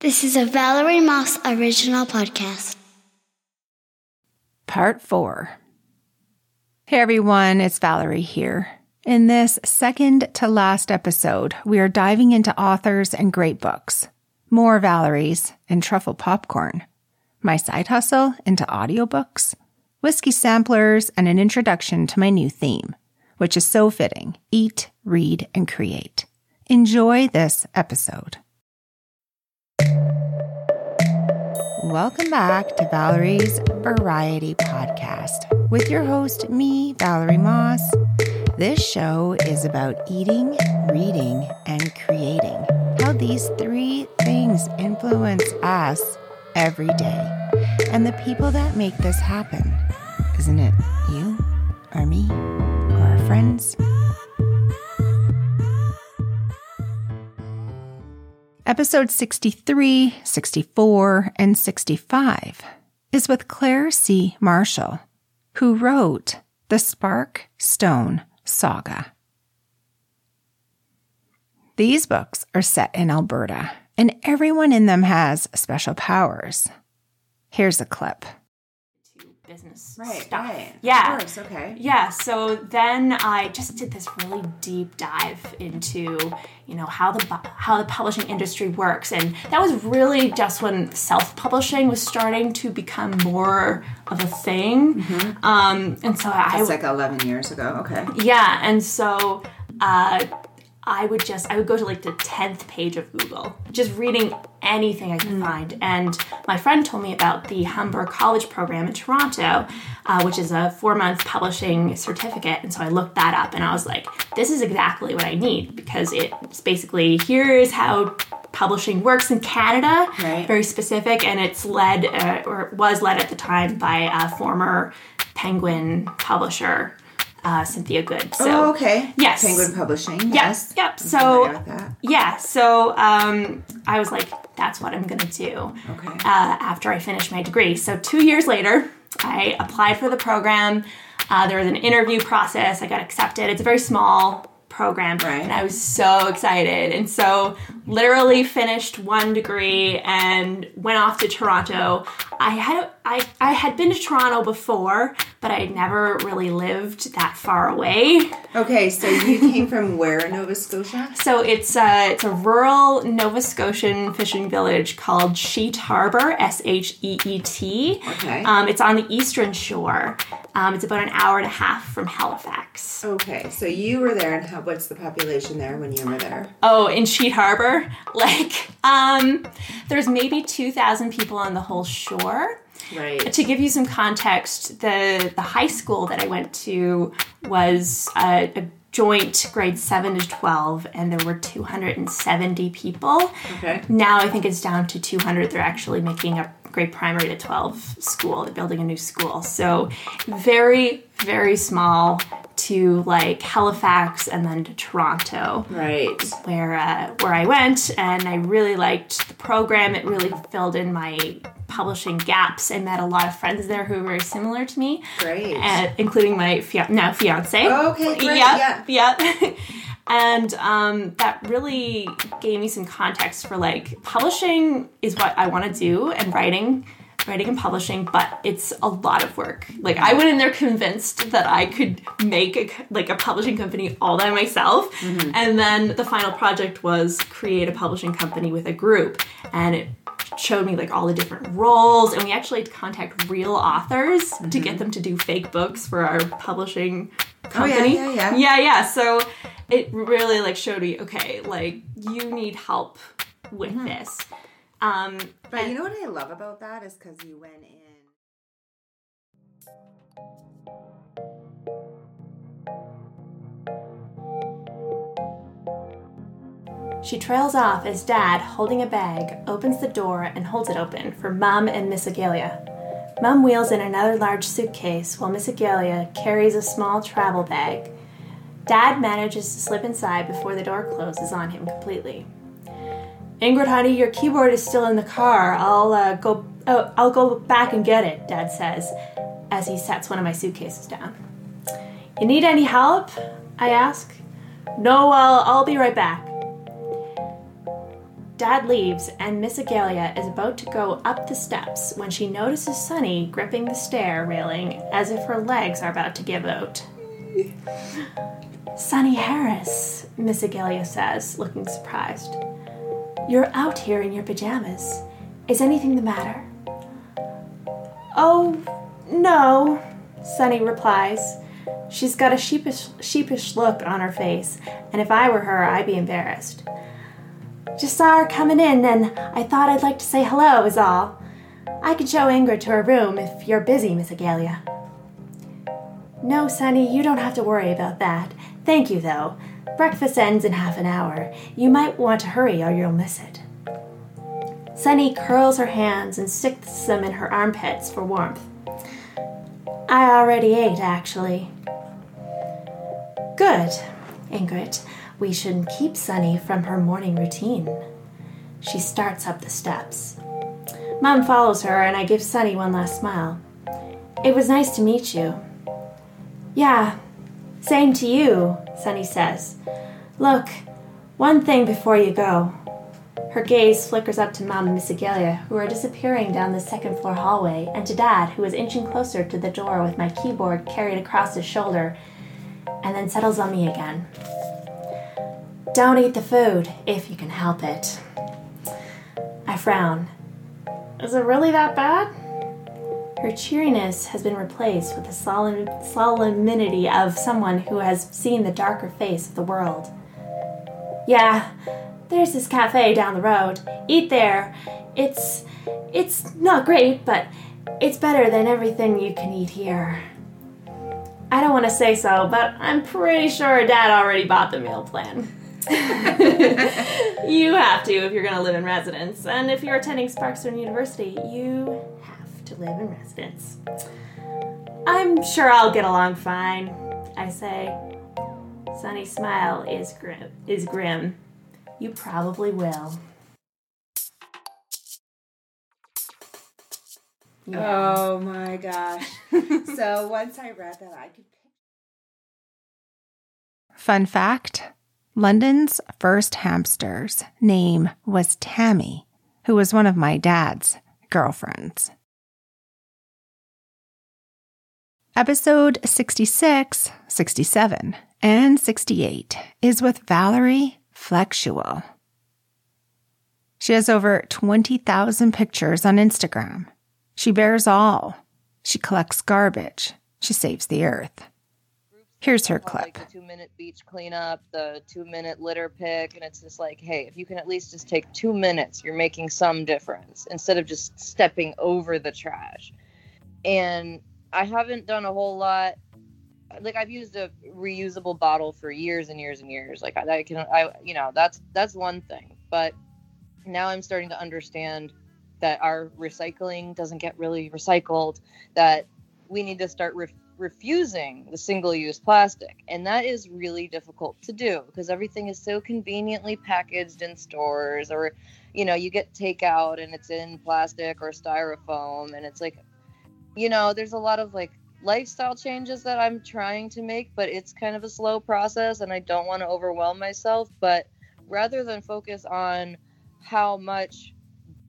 This is a Valerie Moss original podcast. Part 4. Hey everyone, it's Valerie here. In this second to last episode, we are diving into authors and great books, more Valerie's, and truffle popcorn, my side hustle into audiobooks, whiskey samplers, and an introduction to my new theme, which is so fitting eat, read, and create. Enjoy this episode. Welcome back to Valerie's Variety Podcast with your host, me, Valerie Moss. This show is about eating, reading, and creating. How these three things influence us every day and the people that make this happen. Isn't it you, or me, or our friends? Episode 63, 64, and 65 is with Claire C. Marshall, who wrote the Spark Stone Saga. These books are set in Alberta, and everyone in them has special powers. Here's a clip business Right, stuff. right. Yeah. Of course, okay. Yeah, so then I just did this really deep dive into, you know, how the how the publishing industry works and that was really just when self-publishing was starting to become more of a thing. Um and so I It's like 11 years ago. Okay. yeah, and so uh, I would just I would go to like the tenth page of Google, just reading anything I could find. And my friend told me about the Humber College program in Toronto, uh, which is a four month publishing certificate. And so I looked that up, and I was like, this is exactly what I need because it's basically here is how publishing works in Canada, Right. very specific, and it's led uh, or was led at the time by a former Penguin publisher, uh, Cynthia Good. So, oh, okay. Yes. Penguin Publishing. Yes. Yep. I'm So yeah. So um, I was like, that's what I'm gonna do. Okay. Uh, after I finish my degree. So two years later, I applied for the program. Uh, there was an interview process. I got accepted. It's a very small program, Right. and I was so excited. And so, literally finished one degree and went off to Toronto. I had I, I had been to Toronto before, but I had never really lived that far away. Okay, so you came from where in Nova Scotia? So it's a it's a rural Nova Scotian fishing village called Sheet Harbour, S H E E T. Okay. Um, it's on the eastern shore. Um, it's about an hour and a half from Halifax. Okay, so you were there, and how, what's the population there when you were there? Oh, in Sheet Harbour, like um, there's maybe two thousand people on the whole shore. Right. To give you some context, the the high school that I went to was a, a joint grade seven to twelve, and there were two hundred and seventy people. Okay. Now I think it's down to 200. They're actually making a grade primary to 12 school. They're building a new school. So very, very small to like Halifax and then to Toronto Right. where uh, where I went, and I really liked the program. It really filled in my publishing gaps. I met a lot of friends there who were very similar to me, Great. uh, including my fia- now fiance. Okay, great, Yeah, yeah. and um, that really gave me some context for like publishing is what I want to do, and writing. Writing and publishing, but it's a lot of work. Like I went in there convinced that I could make a, like a publishing company all by myself, and then the final project was create a publishing company with a group, and it showed me like all the different roles and we actually had to contact real authors to get them to do fake books for our publishing company. Oh, yeah, yeah, yeah. yeah yeah so it really like showed me okay like you need help with Mm-hmm. this um But you know what I love about that is because you went in. She trails off as Dad, holding a bag, opens the door and holds it open for Mum and Miss Agalia. Mum wheels in another large suitcase while Miss Agalia carries a small travel bag. Dad manages to slip inside before the door closes on him completely. Ingrid, honey, your keyboard is still in the car. I'll uh, go. Oh, I'll go back and get it. Dad says, as he sets one of my suitcases down. You need any help? I ask. No, I'll I'll be right back. Dad leaves, and Miss Agalia is about to go up the steps when she notices Sunny gripping the stair railing as if her legs are about to give out. Sunny Harris, Miss Agalia says, looking surprised. You're out here in your pajamas. Is anything the matter? Oh, no, Sunny replies. She's got a sheepish, sheepish look on her face, and if I were her, I'd be embarrassed. Just saw her coming in, and I thought I'd like to say hello, is all. I could show Ingrid to her room if you're busy, Miss Agalia. No, Sunny, you don't have to worry about that. Thank you, though. Breakfast ends in half an hour. You might want to hurry or you'll miss it. Sunny curls her hands and sticks them in her armpits for warmth. I already ate, actually. Good, Ingrid. We shouldn't keep Sunny from her morning routine. She starts up the steps. Mom follows her, and I give Sunny one last smile. It was nice to meet you. Yeah, same to you, Sunny says. Look, one thing before you go. Her gaze flickers up to Mom and Miss Agalia, who are disappearing down the second floor hallway, and to Dad, who is inching closer to the door with my keyboard carried across his shoulder, and then settles on me again. Don't eat the food, if you can help it. I frown. Is it really that bad? Her cheeriness has been replaced with the solemn, solemnity of someone who has seen the darker face of the world. Yeah, there's this cafe down the road. Eat there. It's it's not great, but it's better than everything you can eat here. I don't want to say so, but I'm pretty sure Dad already bought the meal plan. you have to if you're going to live in residence, and if you're attending Sparkstone University, you have to live in residence. I'm sure I'll get along fine, I say. Sunny's smile is grim. Is grim. You probably will. Oh my gosh. so once I read that, I could. Fun fact London's first hamster's name was Tammy, who was one of my dad's girlfriends. Episode 66, 67, and 68 is with Valerie Flexual. She has over 20,000 pictures on Instagram. She bears all. She collects garbage. She saves the earth. Here's her clip. Like the two minute beach cleanup, the two minute litter pick, and it's just like, hey, if you can at least just take two minutes, you're making some difference instead of just stepping over the trash. And I haven't done a whole lot. Like I've used a reusable bottle for years and years and years. Like I, I can, I you know, that's that's one thing. But now I'm starting to understand that our recycling doesn't get really recycled. That we need to start ref- refusing the single-use plastic, and that is really difficult to do because everything is so conveniently packaged in stores, or you know, you get takeout and it's in plastic or styrofoam, and it's like you know, there's a lot of like lifestyle changes that I'm trying to make, but it's kind of a slow process and I don't want to overwhelm myself. But rather than focus on how much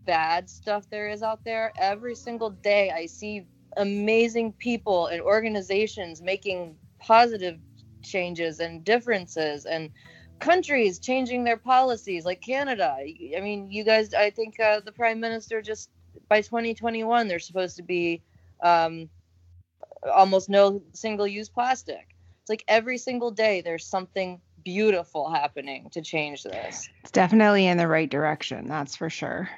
bad stuff there is out there, every single day I see amazing people and organizations making positive changes and differences and countries changing their policies like Canada. I mean, you guys, I think uh, the prime minister just by 2021, they're supposed to be um, almost no single use plastic. It's like every single day there's something beautiful happening to change this. It's definitely in the right direction, that's for sure.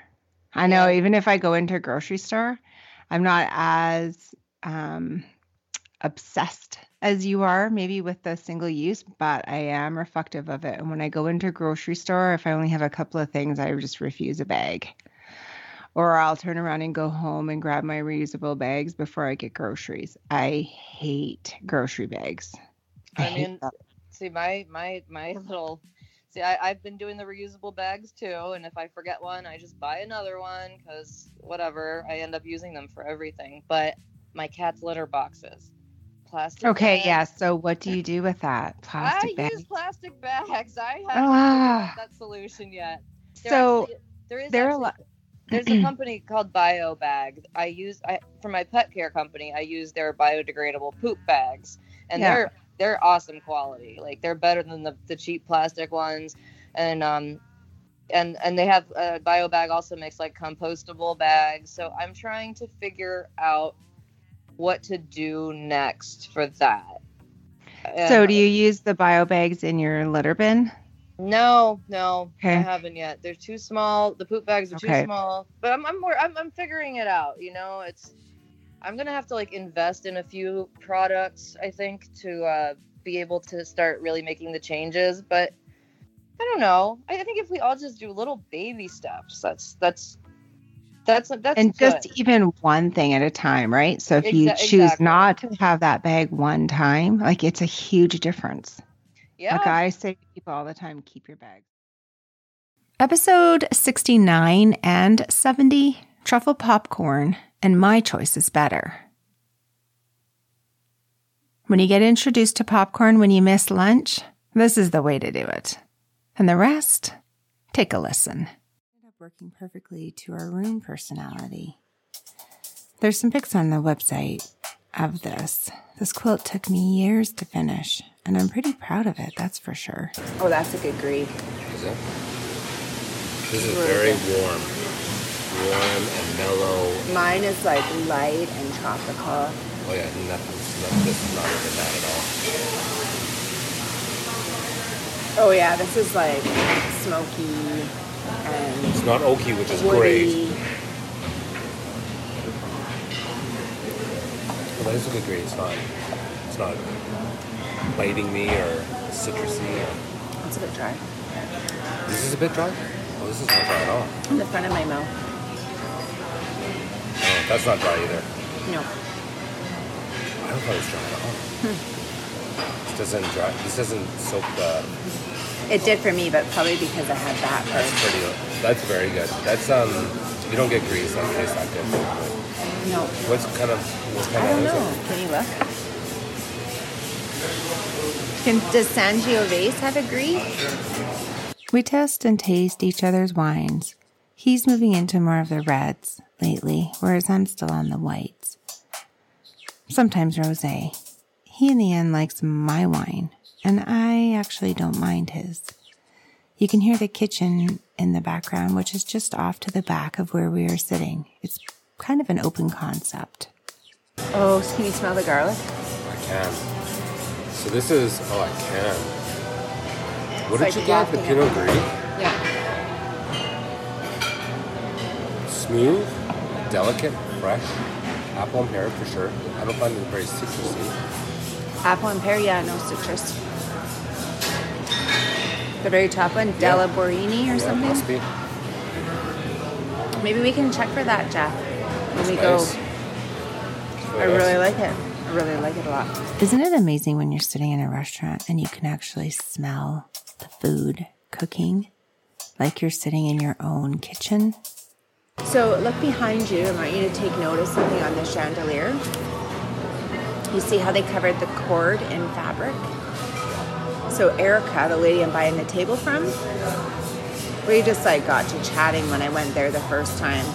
I know Yeah. even if I go into a grocery store, I'm not as um, obsessed as you are, maybe with the single use, but I am reflective of it. And when I go into a grocery store, if I only have a couple of things, I just refuse a bag. Or I'll turn around and go home and grab my reusable bags before I get groceries. I hate grocery bags. I hate mean, them. see my my my little see I, I've been doing the reusable bags too and if i forget one i just buy another one because whatever i end up using them for everything but my cat's litter boxes plastic Okay, bags. yeah. So what do you do with that? i Plastic bags? use plastic bags i haven't Ah. that solution yet There So, actually- there is there are a lot- There's a company called BioBag. I use I for my pet care company. I use their biodegradable poop bags, and Yeah. they're they're awesome quality. Like they're better than the, the cheap plastic ones, and um, and and they have uh, BioBag also makes like compostable bags. So I'm trying to figure out what to do next for that. So do you use the bio bags in your litter bin? No, no, I haven't yet. They're too small. The poop bags are Okay. too small. But I'm I'm more I'm, I'm figuring it out. You know, it's I'm gonna have to like invest in a few products. I think to uh, be able to start really making the changes. But I don't know. I, I think if we all just do little baby steps, that's that's that's that's and good. just even one thing at a time, right? So if you choose exactly. not to have that bag one time, like it's a huge difference. Yeah. Like I say to people all the time, keep your bag. Episode 69 and 70 Truffle Popcorn and My Choice is Better. When you get introduced to popcorn when you miss lunch, this is the way to do it. And the rest, take a listen. Up working perfectly to our room personality. There's some pics on the website of this. This quilt took me years to finish, and I'm pretty proud of it, that's for sure. Oh, that's a good grade. Is it? This is very warm. Warm and mellow. Mine is like light and tropical. Oh yeah, nothing's not, this is not even that at all. Oh yeah, this is like smoky and It's not oaky, which is great. woody. Well, that is a good grade. It's not. Not biting me or citrusy. Or, It's a bit dry. this is a bit dry. Oh, this is not dry at all. In the front of my mouth. Oh, that's not dry either. No. I don't thought it was dry at all. This doesn't dry. This doesn't soak the. It did for me, but probably because I had that That's first. pretty. That's very good. That's um. You don't get grease that tastes that good. No. What's kind of what kind I don't of know. Can you look? Can, does Sangiovese have a green? We test and taste each other's wines. He's moving into more of the reds lately, whereas I'm still on the whites. Sometimes rosé. He in the end likes my wine, and I actually don't mind his. You can hear the kitchen in the background, which is just off to the back of where we are sitting. It's kind of an open concept. Oh, can you smell the garlic? I can. So this is. Oh, I can. What It's did like you get? The Pinot. Gris. Yeah. Smooth, delicate, fresh. Apple and pear for sure. I don't find it very citrusy. Apple and pear, yeah, no citrus. The very top one, Della Borini or Yeah, something. must be. Maybe we can check for that, Jeff. When we Nice. go. I very really like it. I really like it a lot. Isn't it amazing when you're sitting in a restaurant and you can actually smell the food cooking like you're sitting in your own kitchen? So look behind you. I want you to take note of something on the chandelier. You see how they covered the cord in fabric? So Erica, the lady I'm buying the table from, we just like got to chatting when I went there the first time.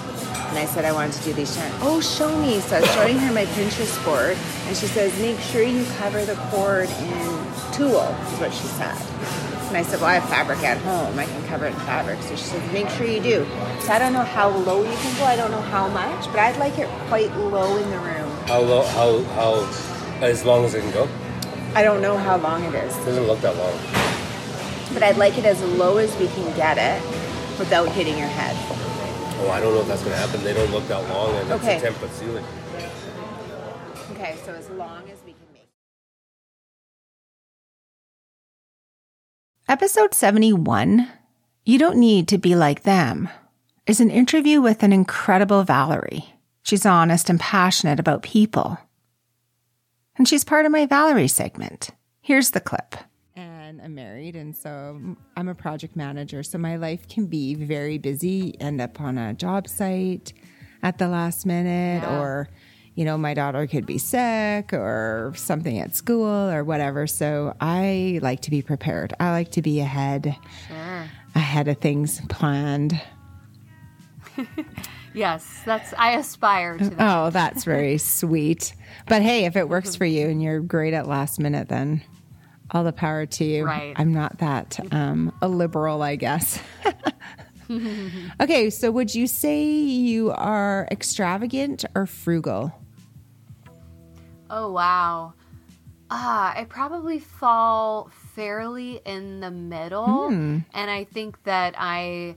And I said I wanted to do these chan- Oh, show me. So I was showing her my Pinterest board and she says, make sure you cover the cord in tulle, is what she said. And I said, well, I have fabric at home. I can cover it in fabric. So she said, make sure you do. So I don't know how low you can go. I don't know how much, but I'd like it quite low in the room. How low? How how? As long as it can go. I don't know how long it is, It Doesn't look that long. but I'd like it as low as we can get it without hitting your head. Oh, I don't know if that's gonna happen. They don't look that long, and Okay. it's a ten foot ceiling. Okay, so as long as we can make Episode 71 You Don't Need to Be Like Them is an interview with an incredible Valerie. She's honest and passionate about people. And she's part of my Valerie segment. Here's the clip. And I'm married, and so I'm a project manager. So my life can be very busy, end up on a job site at the last minute, or, you know, my daughter could be sick or something at school or whatever. So I like to be prepared. I like to be ahead ahead of things planned. Yes, that's I aspire to that. Oh, that's very sweet. But hey, if it works for you and you're great at last minute, then all the power to you. Right. I'm not that um, a liberal, I guess. okay, so would you say you are extravagant or frugal? Oh wow. Ah, I probably fall fairly in the middle, and I think that I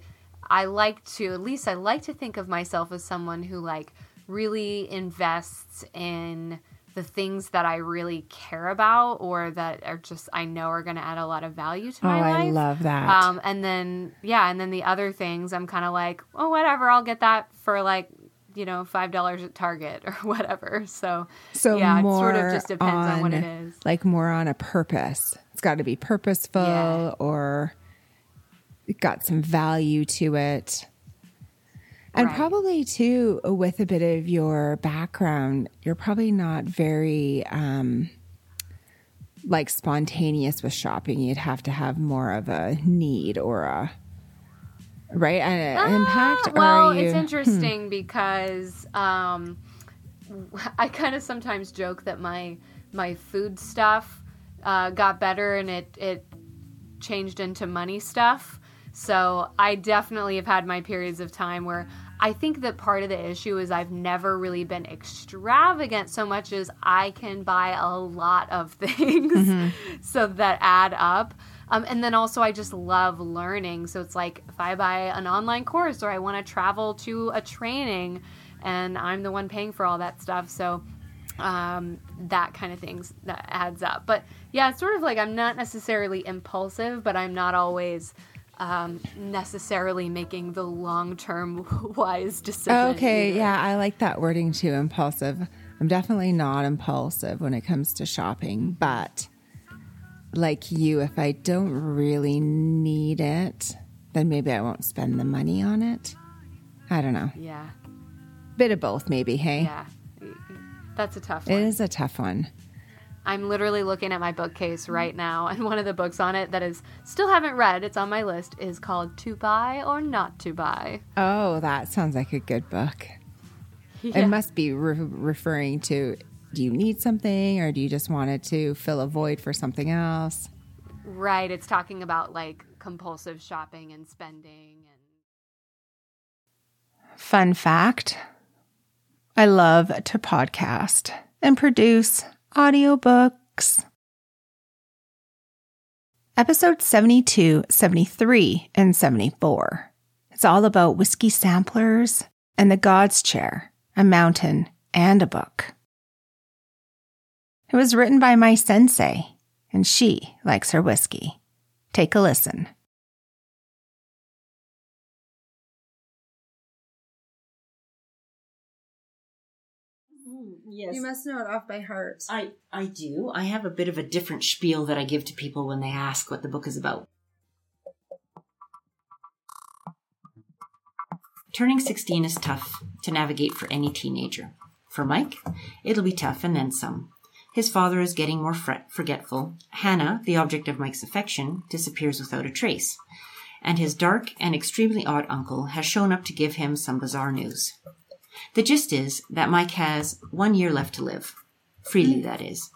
I like to at least I like to think of myself as someone who like really invests in the things that I really care about or that are just I know are going to add a lot of value to Oh, my life. Oh I love that. Um, and then yeah, and then the other things I'm kind of like, oh, whatever, I'll get that for like you know five dollars at Target or whatever. So so yeah, it sort of just depends on, what it is. Like more on a purpose. It's got to be purposeful Yeah. or it got some value to it. And Right. probably too, with a bit of your background, you're probably not very um, like spontaneous with shopping. You'd have to have more of a need or a right an Ah, impact. Well, are you- it's interesting because um, I kind of sometimes joke that my my food stuff uh, got better and it it changed into money stuff. So I definitely have had my periods of time where I think that part of the issue is I've never really been extravagant so much as I can buy a lot of things so that add up. Um, and then also, I just love learning. So it's like if I buy an online course or I want to travel to a training and I'm the one paying for all that stuff. So um, that kind of things that adds up. But yeah, it's sort of like I'm not necessarily impulsive, but I'm not always um, necessarily making the long term wise decision. Okay, either. yeah, I like that wording too, impulsive. I'm definitely not impulsive when it comes to shopping, but like you, if I don't really need it, then maybe I won't spend the money on it. I don't know. Yeah. Bit of both, maybe, hey? Yeah. That's a tough It one. is a tough one. I'm literally looking at my bookcase mm. right now, and one of the books on it that is still haven't read, it's on my list, is called To Buy or Not to Buy. Oh, that sounds like a good book. Yeah. It must be re- referring to do you need something or do you just want it to fill a void for something else? Right. It's talking about like compulsive shopping and spending and Fun fact I love to podcast and produce audiobooks. Episode 72, 73, and 74. It's all about whiskey samplers and the God's Chair, a mountain, and a book. It was written by my sensei, and she likes her whiskey. Take a listen. Yes. You must know it off by heart. I, I do. I have a bit of a different spiel that I give to people when they ask what the book is about. Turning 16 is tough to navigate for any teenager. For Mike, it'll be tough and then some. His father is getting more fret- forgetful. Hannah, the object of Mike's affection, disappears without a trace. And his dark and extremely odd uncle has shown up to give him some bizarre news. The gist is that Mike has one year left to live. Freely, mm-hmm. that is.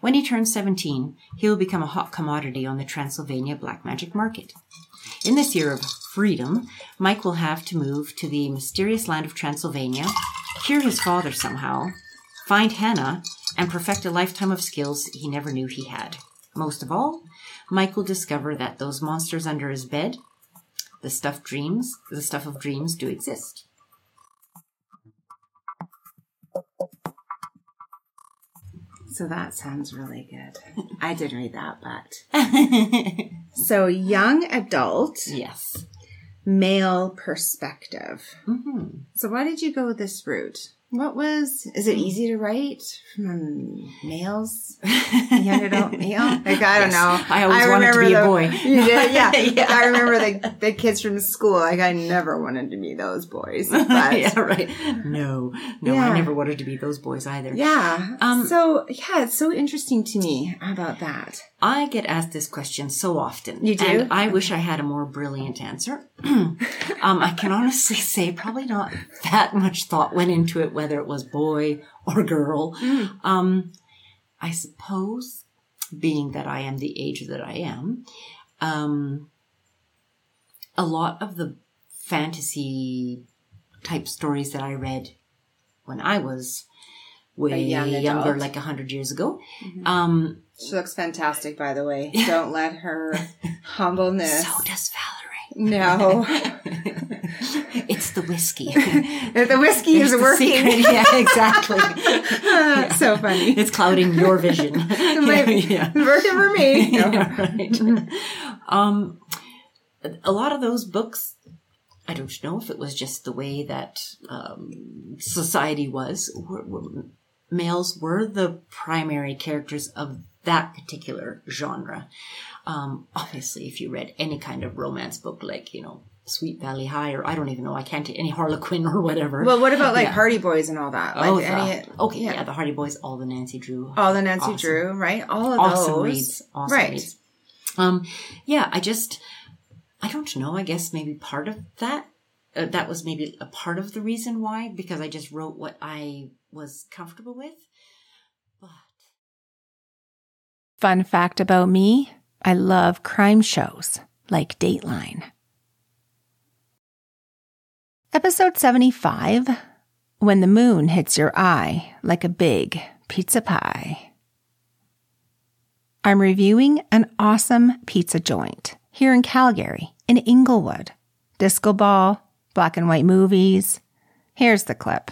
When he turns 17, he will become a hot commodity on the Transylvania black magic market. In this year of freedom, Mike will have to move to the mysterious land of Transylvania, cure his father somehow, find Hannah, and perfect a lifetime of skills he never knew he had. Most of all, Mike will discover that those monsters under his bed, the stuff dreams, the stuff of dreams do exist. So that sounds really good. I didn't read that, but. so, young adult, yes. male perspective. hmm So, why did you go this route? What was? Is it easy to write from males? Young adult male? Like I don't Yes. know. I always wanted to be a boy. You did, yeah. Yeah. I remember the the kids from school. Like I never wanted to be those boys. But yeah, right. No, no, Yeah. I never wanted to be those boys either. Yeah. Um, so yeah, it's so interesting to me about that. I get asked this question so often. You do? And I wish I had a more brilliant answer. um, I can honestly say probably not that much thought went into it, whether it was boy or girl. Mm. Um, I suppose, being that I am the age that I am, um, a lot of the fantasy type stories that I read when I was way young younger, adult. Mm-hmm. like a hundred years ago, um, She looks fantastic, by the way. Don't let her humbleness. So does Valerie. no, the whiskey. the whiskey There's is the working. secret. Yeah, exactly. That's so funny. It's clouding your vision. My- yeah. Working for me. No. Yeah, right. Um, a lot of those books, I don't know if it was just the way that um, society was. Were, were, males were the primary characters of that particular genre. Um, obviously, if you read any kind of romance book, like you know, Sweet Valley High, or I don't even know, I can't any Harlequin or whatever. Well, what about like Yeah. Hardy Boys and all that? Like oh, any, okay, yeah. yeah. the Hardy Boys, all the Nancy Drew, all the Nancy Awesome. Drew, right? All of awesome those. reads, awesome right. reads. Um, yeah, I just, I don't know. I guess maybe part of that, uh, that was maybe a part of the reason why, because I just wrote what I was comfortable with. But Fun fact about me I love crime shows like Dateline. Episode 75 When the Moon Hits Your Eye Like a Big Pizza Pie. I'm reviewing an awesome pizza joint here in Calgary, in Inglewood. Disco ball, black and white movies. Here's the clip.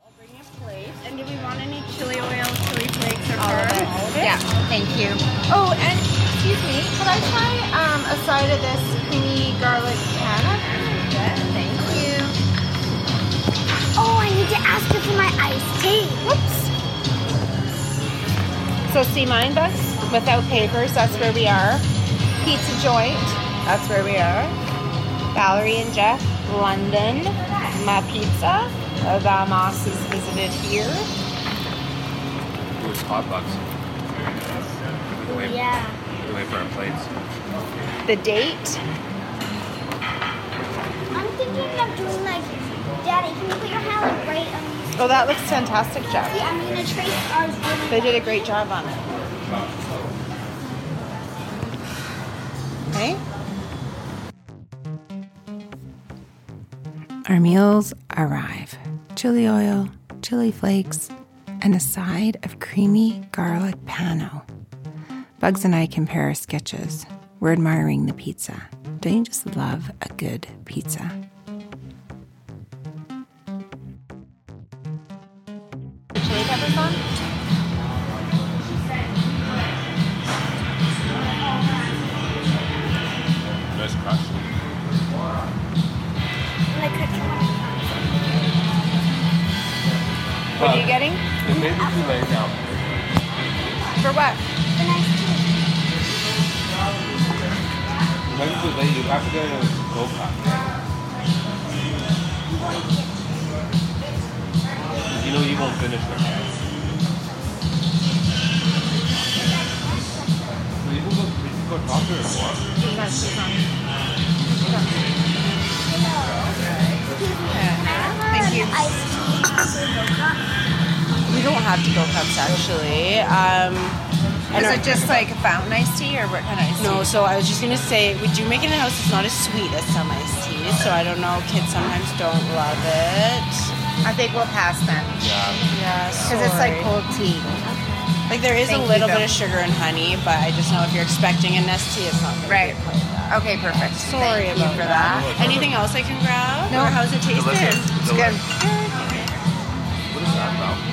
I'll bring a plate. And do we want any chili oil, chili flakes, or All of it. curd? Yeah. Thank you. Oh, and excuse me, could I try um, a side of this creamy garlic need to ask you for my iced tea. Whoops. So see mine, Bess? Without papers, that's where we are. Pizza joint, that's where we are. Valerie and Jeff, London. My pizza. The Vamos is visited here. It was hot bucks. We wait, Yeah. we wait for our plates. The date. I'm thinking of doing like, Daddy, can you put your hand like right on these? Oh, that looks fantastic, Jeff. Yeah, I'm gonna trace ours really They did a great job on it. Okay. Our meals arrive chili oil, chili flakes, and a side of creamy garlic pano. Bugs and I compare our sketches. We're admiring the pizza. Don't you just love a good pizza? What are you getting? It may be too late now. For what? the nice tea. It too late. You have to get a go kart. You know you won't finish it. So you can go, you can go talk to her more. Thank you. Iced tea and also mocha. We don't have to go cups actually. Um, Is it just like a fountain iced tea or what kind of iced tea? no, so I was just gonna say we do make it in the house. It's not as sweet as some iced tea, so I don't know. Kids sometimes don't love it. I think we'll pass then. Yeah. Yeah, Because it's like cold tea. like there is Thank a little though. bit of sugar and honey, but I just know if you're expecting a nest tea, it's not gonna Right. be quite that. Okay, perfect. Sorry Thank you about for that. that. Anything else I can grab? No. Or how's it tasting? Delicious. It's good.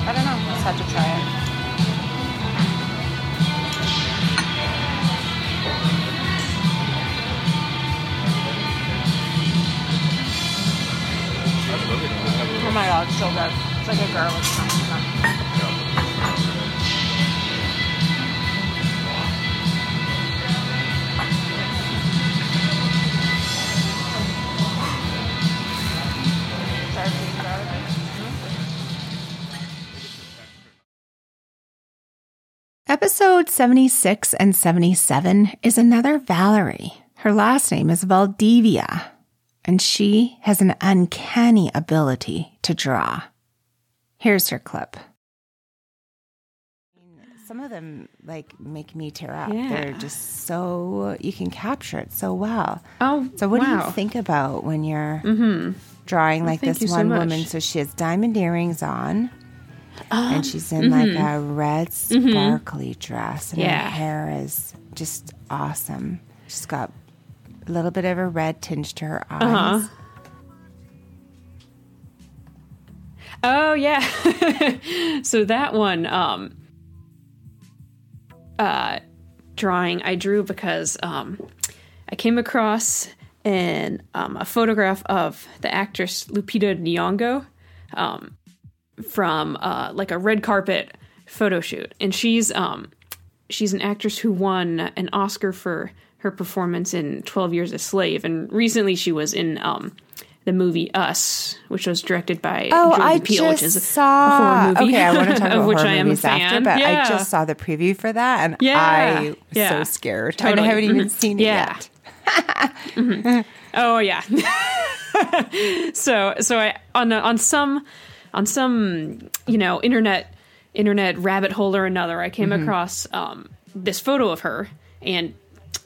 I don't know. Just had to try it. Oh my god, it's so good. It's like a garlic Episode 76 and 77 is another Valerie. Her last name is Valdivia, and she has an uncanny ability to draw. Here's her clip. Some of them like make me tear up. Yeah. They're just so you can capture it so well. Oh, So what do you think about when you're Mm-hmm. drawing like thank this you so one woman? So she has diamond earrings on. And she's in like a red sparkly dress, and Mm-hmm. Yeah. her hair is just awesome. She's got a little bit of a red tinge to her eyes. Uh-huh. Oh yeah. so that one um uh drawing I drew because um I came across an um, a photograph of the actress Lupita Nyong'o um from uh like a red carpet photo shoot and she's um she's an actress who won an Oscar for her performance in 12 Years a Slave and recently she was in um the movie Us, which was directed by Oh, Jordan I Peele, just which is a saw. horror movie. Okay, I want to talk about which horror I am a movies fan. after, but yeah. I just saw the preview for that, and Yeah, I was yeah. so scared. Totally. I haven't even Mhm. seen it Yeah. yet. Oh yeah. so so I on on some on some you know internet internet rabbit hole or another, I came across um, this photo of her, and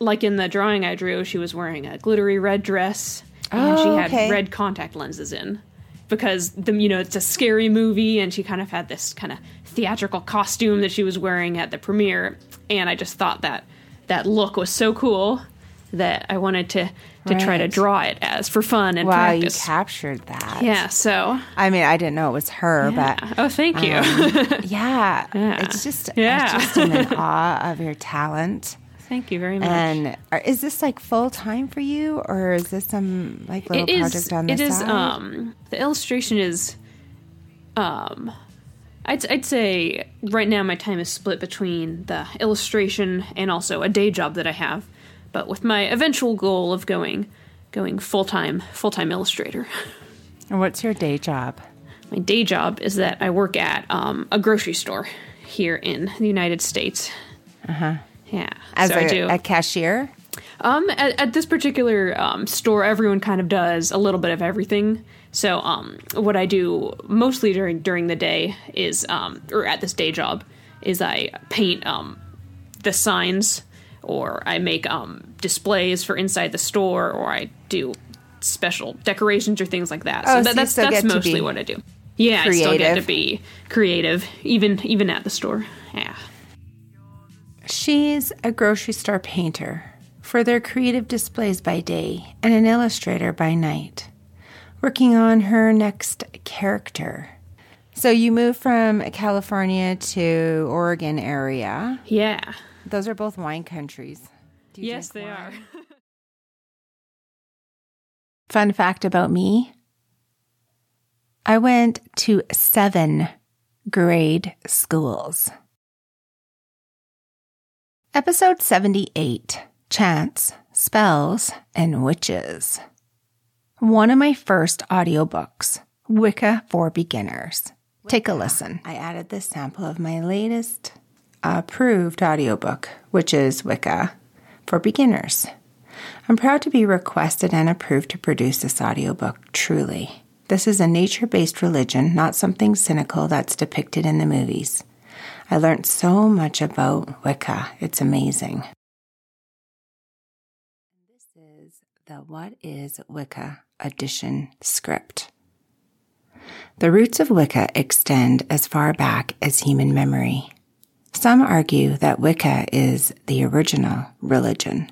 like in the drawing I drew, she was wearing a glittery red dress, and she Oh, had okay. red contact lenses in. Because the you know it's a scary movie, and she kind of had this kind of theatrical costume that she was wearing at the premiere, and I just thought that that look was so cool that I wanted to to try to draw it as for fun and Wow, practice. you captured that. yeah, so I mean, I didn't know it was her, but oh, thank you. yeah, Yeah. it's just, Yeah. I just am in awe of your talent. thank you very much. And are, is this like full time for you, or is this some like little it is project on the it is side? um the illustration is um I'd, I'd say right now my time is split between the illustration and also a day job that I have, but with my eventual goal of going going full time full time illustrator. and what's your day job? My day job is that I work at um, a grocery store here in the United States. Uh huh. Yeah. As so a, I do. a cashier? Um, at, at this particular um, store, everyone kind of does a little bit of everything. So, um, what I do mostly during during the day is, um, or at this day job, is I paint um, the signs, or I make um, displays for inside the store, or I do special decorations or things like that. Oh, so that, you that's still that's get to mostly be what I do. Yeah, I still get to be creative, even even at the store. Yeah. She's a grocery store painter for their creative displays by day and an illustrator by night, working on her next character. So you moved from California to Oregon area. Yeah. Those are both wine countries. Do you Yes, they wine? are. Fun fact about me I went to seven grade schools. Episode 78 Chants, Spells, and Witches. One of my first audiobooks, Wicca for Beginners. Take a listen. I added this sample of my latest approved audiobook, which is Wicca for Beginners. I'm proud to be requested and approved to produce this audiobook, truly. This is a nature based religion, not something cynical that's depicted in the movies. I learned so much about Wicca. It's amazing. This is the What is Wicca edition script. The roots of Wicca extend as far back as human memory. Some argue that Wicca is the original religion.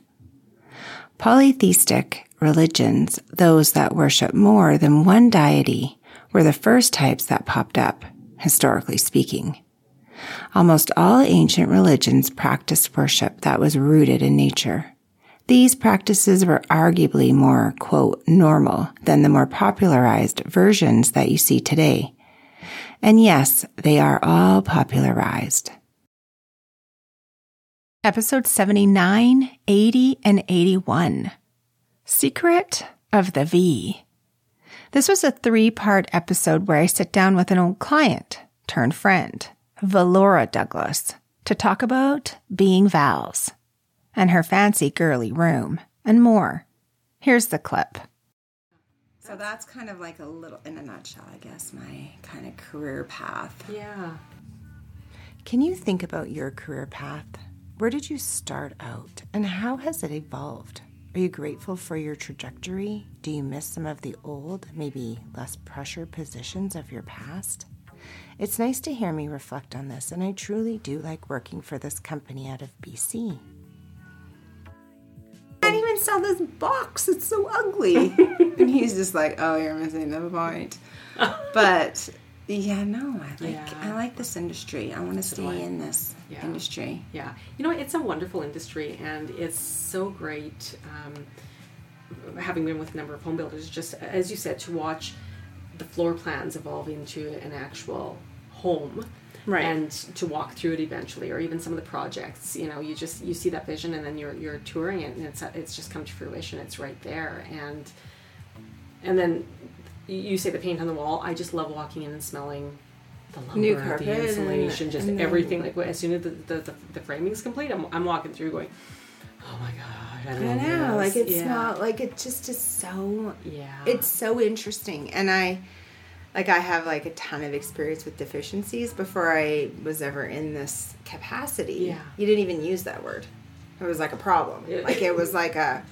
Polytheistic religions, those that worship more than one deity, were the first types that popped up, historically speaking. Almost all ancient religions practiced worship that was rooted in nature. These practices were arguably more, quote, normal than the more popularized versions that you see today. And yes, they are all popularized. Episode 79, 80, and 81. Secret of the V. This was a three part episode where I sit down with an old client turned friend, Valora Douglas, to talk about being Vals and her fancy girly room and more. Here's the clip. So that's kind of like a little, in a nutshell, I guess, my kind of career path. Yeah. Can you think about your career path? Where did you start out and how has it evolved? Are you grateful for your trajectory? Do you miss some of the old, maybe less pressure positions of your past? It's nice to hear me reflect on this, and I truly do like working for this company out of BC. I can't even sell this box. It's so ugly. and he's just like, "Oh, you're missing the point." But yeah, no, I like Yeah. I like this industry. I want to stay in this Yeah. industry. Yeah, you know, it's a wonderful industry, and it's so great. Um, having been with a number of home builders, just as you said, to watch the floor plans evolve into an actual home, Right. And to walk through it eventually, or even some of the projects. You know, you just you see that vision, and then you're you're touring it, and it's it's just come to fruition. It's right there, and and then you- say the paint on the wall. I just love walking in and smelling. The lumber, New carpet the insulation, just and everything. Like as soon as the, the, the, the framing's complete, I'm, I'm walking through going, oh my god, I, I know, this." like it's yeah. not like it just is so Yeah. it's so interesting and i like i have like a ton of experience with deficiencies before i was ever in this capacity Yeah. you didn't even use that word it was like a problem like it was like a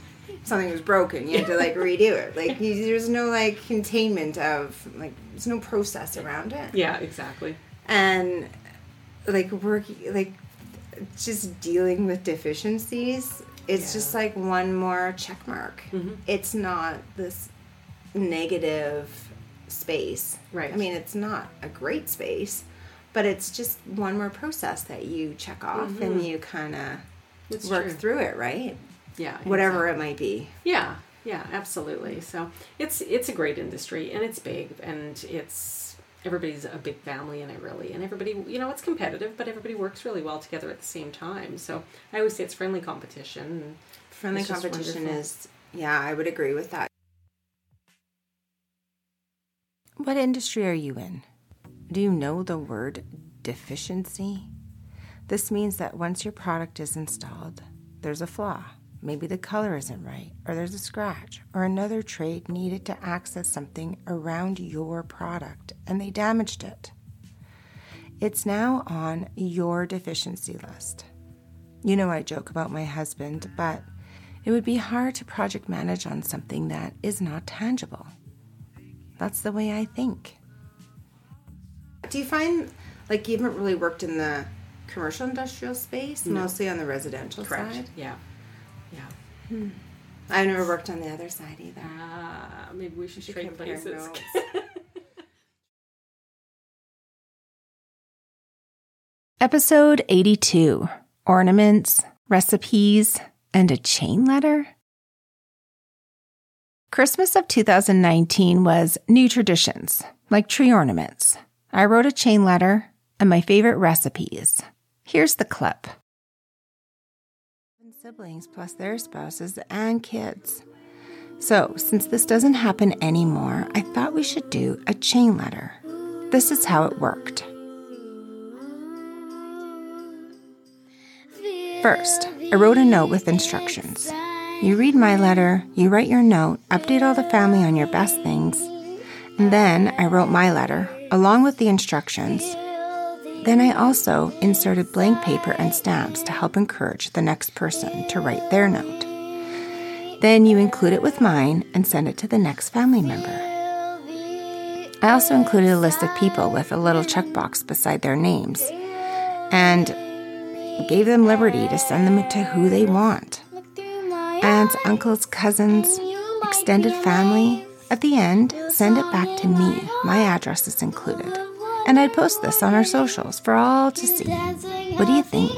something was broken you had to like redo it like you, there's no like containment of like there's no process around it Yeah, exactly. and like working like just dealing with deficiencies it's Yeah. just like one more check mark Mhm. it's not this negative space Right. i mean it's not a great space but it's just one more process that you check off and you kind of work true. through it right Yeah. whatever exactly. it might be Yeah, yeah, absolutely. So it's it's a great industry and it's big and it's everybody's a big family and it really and everybody you know it's competitive but everybody works really well together at the same time. So I always say it's friendly competition. Friendly It's competition is yeah i would agree with that what industry are you in do you know the word deficiency this means that once your product is installed there's a flaw maybe the color isn't right or there's a scratch or another trade needed to access something around your product and they damaged it it's now on your deficiency list you know, I joke about my husband, but it would be hard to project manage on something that is not tangible. That's the way I think. Do you find like you haven't really worked in the commercial industrial space, mostly on the residential correct. side? Yeah. Yeah. I've never worked on the other side either. Uh, maybe we should, should trade places. Episode 82 Ornaments, Recipes, and a Chain Letter? Christmas of 2019 was new traditions, like tree ornaments. I wrote a chain letter and my favorite recipes. Here's the clip. Siblings plus their spouses and kids. So, since this doesn't happen anymore, I thought we should do a chain letter. This is how it worked. First, I wrote a note with instructions. You read my letter, you write your note, update all the family on your best things, and then I wrote my letter along with the instructions. Then I also inserted blank paper and stamps to help encourage the next person to write their note. Then you include it with mine and send it to the next family member. I also included a list of people with a little checkbox beside their names and gave them liberty to send them to who they want. Aunts, uncles, cousins, extended family. At the end, send it back to me. My address is included. And I'd post this on our socials for all to see. What do you think?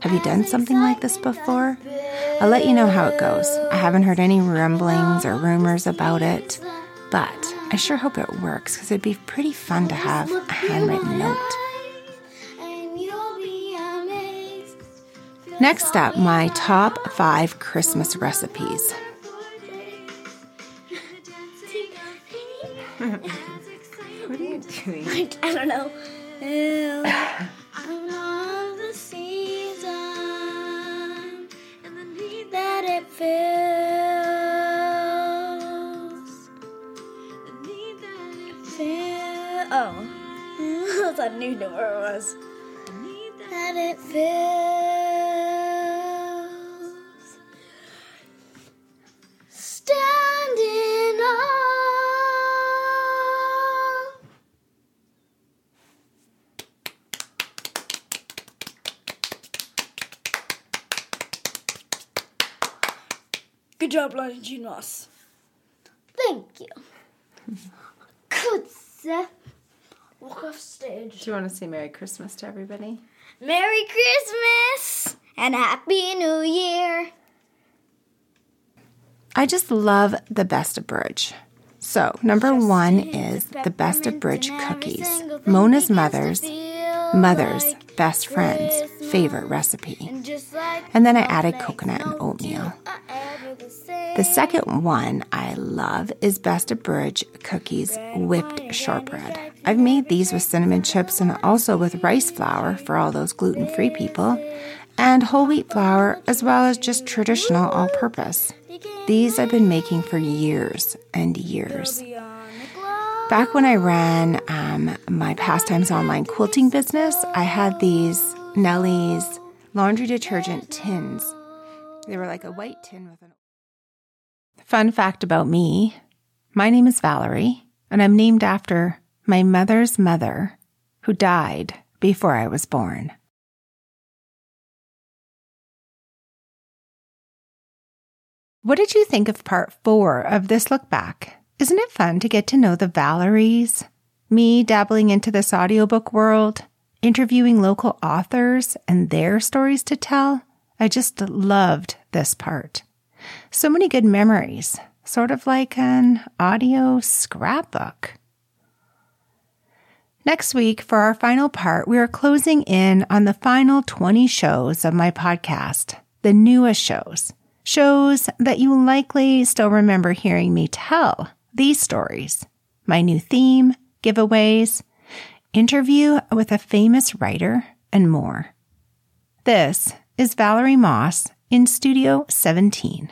Have you done something like this before? I'll let you know how it goes. I haven't heard any rumblings or rumors about it, but I sure hope it works because it'd be pretty fun to have a handwritten note. Next up, my top five Christmas recipes. Doing? I don't know. Oh, I knew where it was. That it fills. Good job, Lionel Jean Ross. Thank you. Good, sir. Walk off stage. Do you want to say Merry Christmas to everybody? Merry Christmas and Happy New Year. I just love the best of Bridge. So, number one is the best of Bridge cookies. Mona's mother's mother's best friend's favorite recipe. And then I added coconut and oatmeal. The second one I love is Best of Bridge cookies whipped shortbread. I've made these with cinnamon chips and also with rice flour for all those gluten free people, and whole wheat flour as well as just traditional all purpose. These I've been making for years and years. Back when I ran um, my pastimes online quilting business, I had these Nellie's laundry detergent tins. They were like a white tin with an. Fun fact about me my name is Valerie, and I'm named after my mother's mother, who died before I was born. What did you think of part four of this look back? Isn't it fun to get to know the Valeries? Me dabbling into this audiobook world, interviewing local authors and their stories to tell. I just loved this part. So many good memories, sort of like an audio scrapbook. Next week, for our final part, we are closing in on the final 20 shows of my podcast, the newest shows, shows that you likely still remember hearing me tell these stories, my new theme, giveaways, interview with a famous writer, and more. This is Valerie Moss in Studio 17.